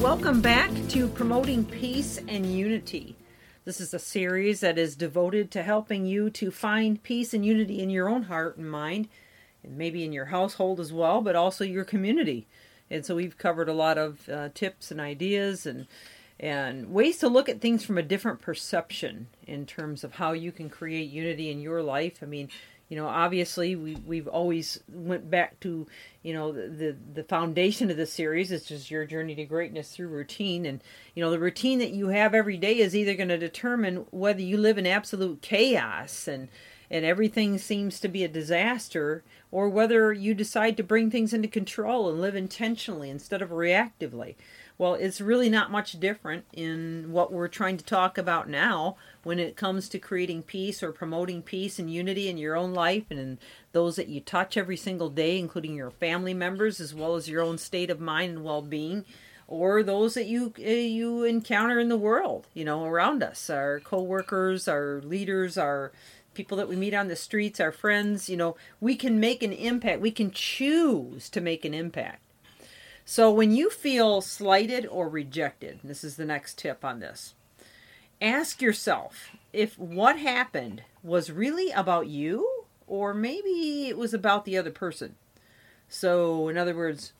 Welcome back to Promoting Peace and Unity. This is a series that is devoted to helping you to find peace and unity in your own heart and mind, and maybe in your household as well, but also your community. And so we've covered a lot of uh, tips and ideas and and ways to look at things from a different perception in terms of how you can create unity in your life. I mean, you know obviously we we've always went back to you know the, the foundation of the series is just your journey to greatness through routine. And you know the routine that you have every day is either going to determine whether you live in absolute chaos and and everything seems to be a disaster or whether you decide to bring things into control and live intentionally instead of reactively well, it's really not much different in what we're trying to talk about now when it comes to creating peace or promoting peace and unity in your own life and in those that you touch every single day, including your family members as well as your own state of mind and well-being or those that you uh, you encounter in the world, you know, around us, our coworkers, our leaders, our people that we meet on the streets, our friends, you know, we can make an impact. We can choose to make an impact. So when you feel slighted or rejected, this is the next tip on this. Ask yourself if what happened was really about you or maybe it was about the other person. So, in other words,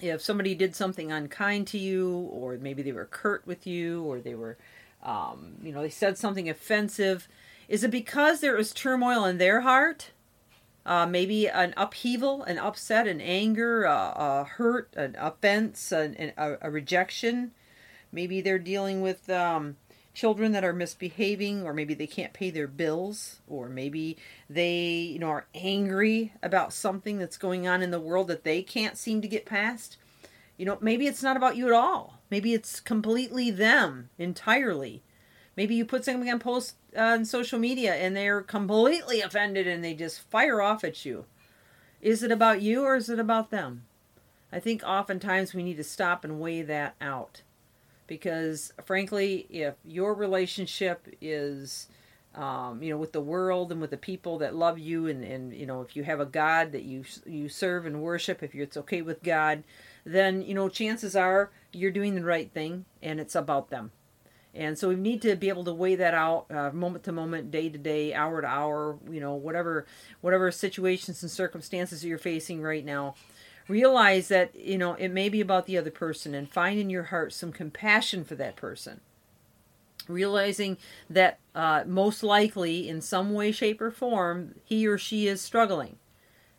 if somebody did something unkind to you, or maybe they were curt with you, or they were, um, you know, they said something offensive, is it because there was turmoil in their heart? Uh, maybe an upheaval, an upset, an anger, a, a hurt, an offense, an, a, a, rejection. Maybe they're dealing with um, children that are misbehaving, or maybe they can't pay their bills, or maybe they, you know, are angry about something that's going on in the world that they can't seem to get past. You know, maybe it's not about you at all. Maybe it's completely them entirely. Maybe you put something on post on social media and they're completely offended and they just fire off at you. Is it about you or is it about them? I think oftentimes we need to stop and weigh that out. Because frankly, if your relationship is um, you know, with the world and with the people that love you, and, and you know, if you have a God that you you serve and worship, if it's okay with God, then you know, chances are you're doing the right thing, and it's about them. And so we need to be able to weigh that out uh, moment to moment, day to day, hour to hour, you know, whatever whatever situations and circumstances that you're facing right now. Realize that, you know, it may be about the other person and find in your heart some compassion for that person. Realizing that uh, most likely, in some way, shape, or form, he or she is struggling.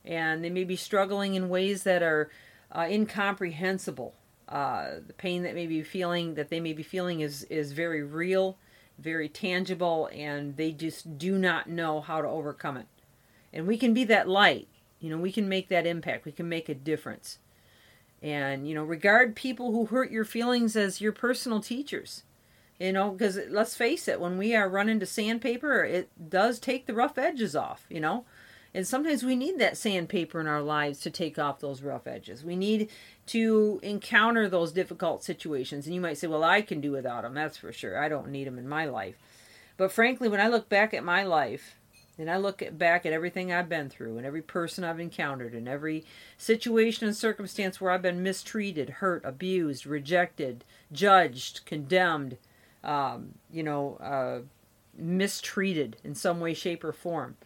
And they may be struggling in ways that are uh, incomprehensible uh, the pain that may be feeling that they may be feeling is is very real, very tangible, and they just do not know how to overcome it. And we can be that light. You know, we can make that impact. We can make a difference. And you know, regard people who hurt your feelings as your personal teachers. You know, because let's face it, when we are running to sandpaper, it does take the rough edges off. You know, and sometimes we need that sandpaper in our lives to take off those rough edges. We need to encounter those difficult situations. And you might say, well, I can do without them. That's for sure. I don't need them in my life. But frankly, when I look back at my life, and I look at, back at everything I've been through and every person I've encountered and every situation and circumstance where I've been mistreated, hurt, abused, rejected, judged, condemned, um, you know, uh, mistreated in some way, shape, or form.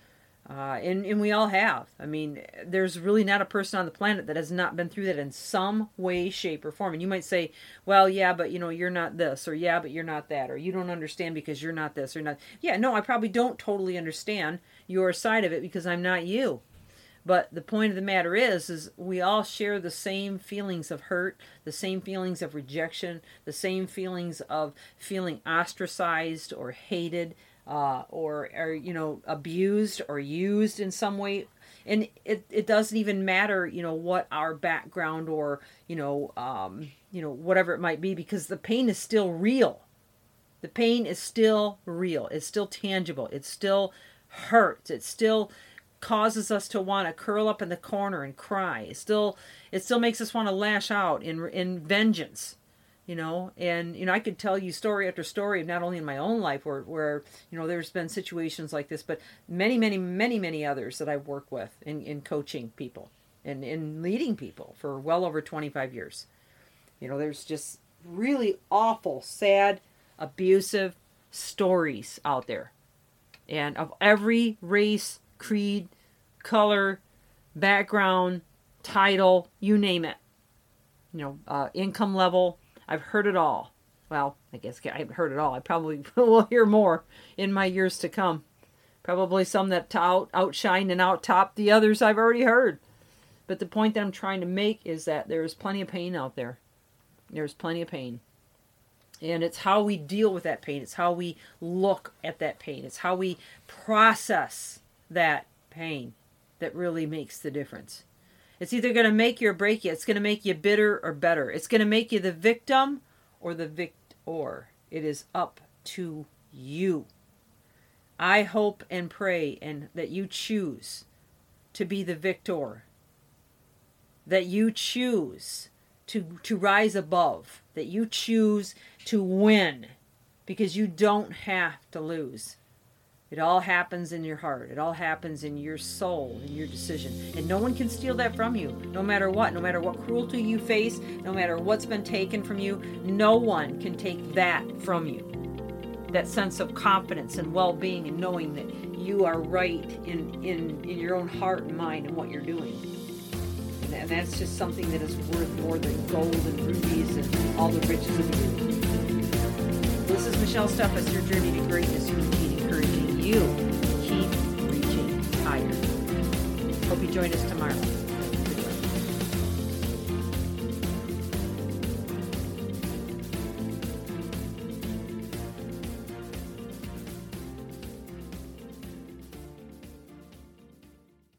Uh, and, and we all have. I mean, there's really not a person on the planet that has not been through that in some way, shape, or form. And you might say, well, yeah, but you know, you're not this, or yeah, but you're not that, or you don't understand because you're not this, or not. Yeah, no, I probably don't totally understand your side of it because I'm not you. But the point of the matter is, is we all share the same feelings of hurt, the same feelings of rejection, the same feelings of feeling ostracized or hated, uh, or are you know abused or used in some way and it, it doesn't even matter you know what our background or you know um, you know, whatever it might be, because the pain is still real. The pain is still real. It's still tangible. It still hurts. It still causes us to want to curl up in the corner and cry. It still it still makes us want to lash out in in vengeance. You know, and you know, I could tell you story after story, not only in my own life where where you know there's been situations like this, but many, many, many, many others that I've worked with in, in coaching people and in leading people for well over 25 years. You know, there's just really awful, sad, abusive stories out there. And of every race, creed, color, background, title, you name it. You know, uh, income level. I've heard it all. Well, I guess I haven't heard it all. I probably will hear more in my years to come. Probably some that out, outshine and out top the others I've already heard. But the point that I'm trying to make is that there is plenty of pain out there. There's plenty of pain. And it's how we deal with that pain. It's how we look at that pain. It's how we process that pain that really makes the difference. It's either going to make you or break you. It's going to make you bitter or better. It's going to make you the victim or the victor. It is up to you. I hope and pray and that you choose to be the victor. That you choose to to rise above, that you choose to win because you don't have to lose. It all happens in your heart. It all happens in your soul, in your decision. And no one can steal that from you, no matter what. No matter what cruelty you face, no matter what's been taken from you, no one can take that from you. That sense of confidence and well being and knowing that you are right in, in, in your own heart and mind and what you're doing. And that's just something that is worth more than gold and rubies and all the riches of the earth. This is Michelle Steffes, your journey to greatness routine, encouraging you keep reaching higher. Hope you join us tomorrow.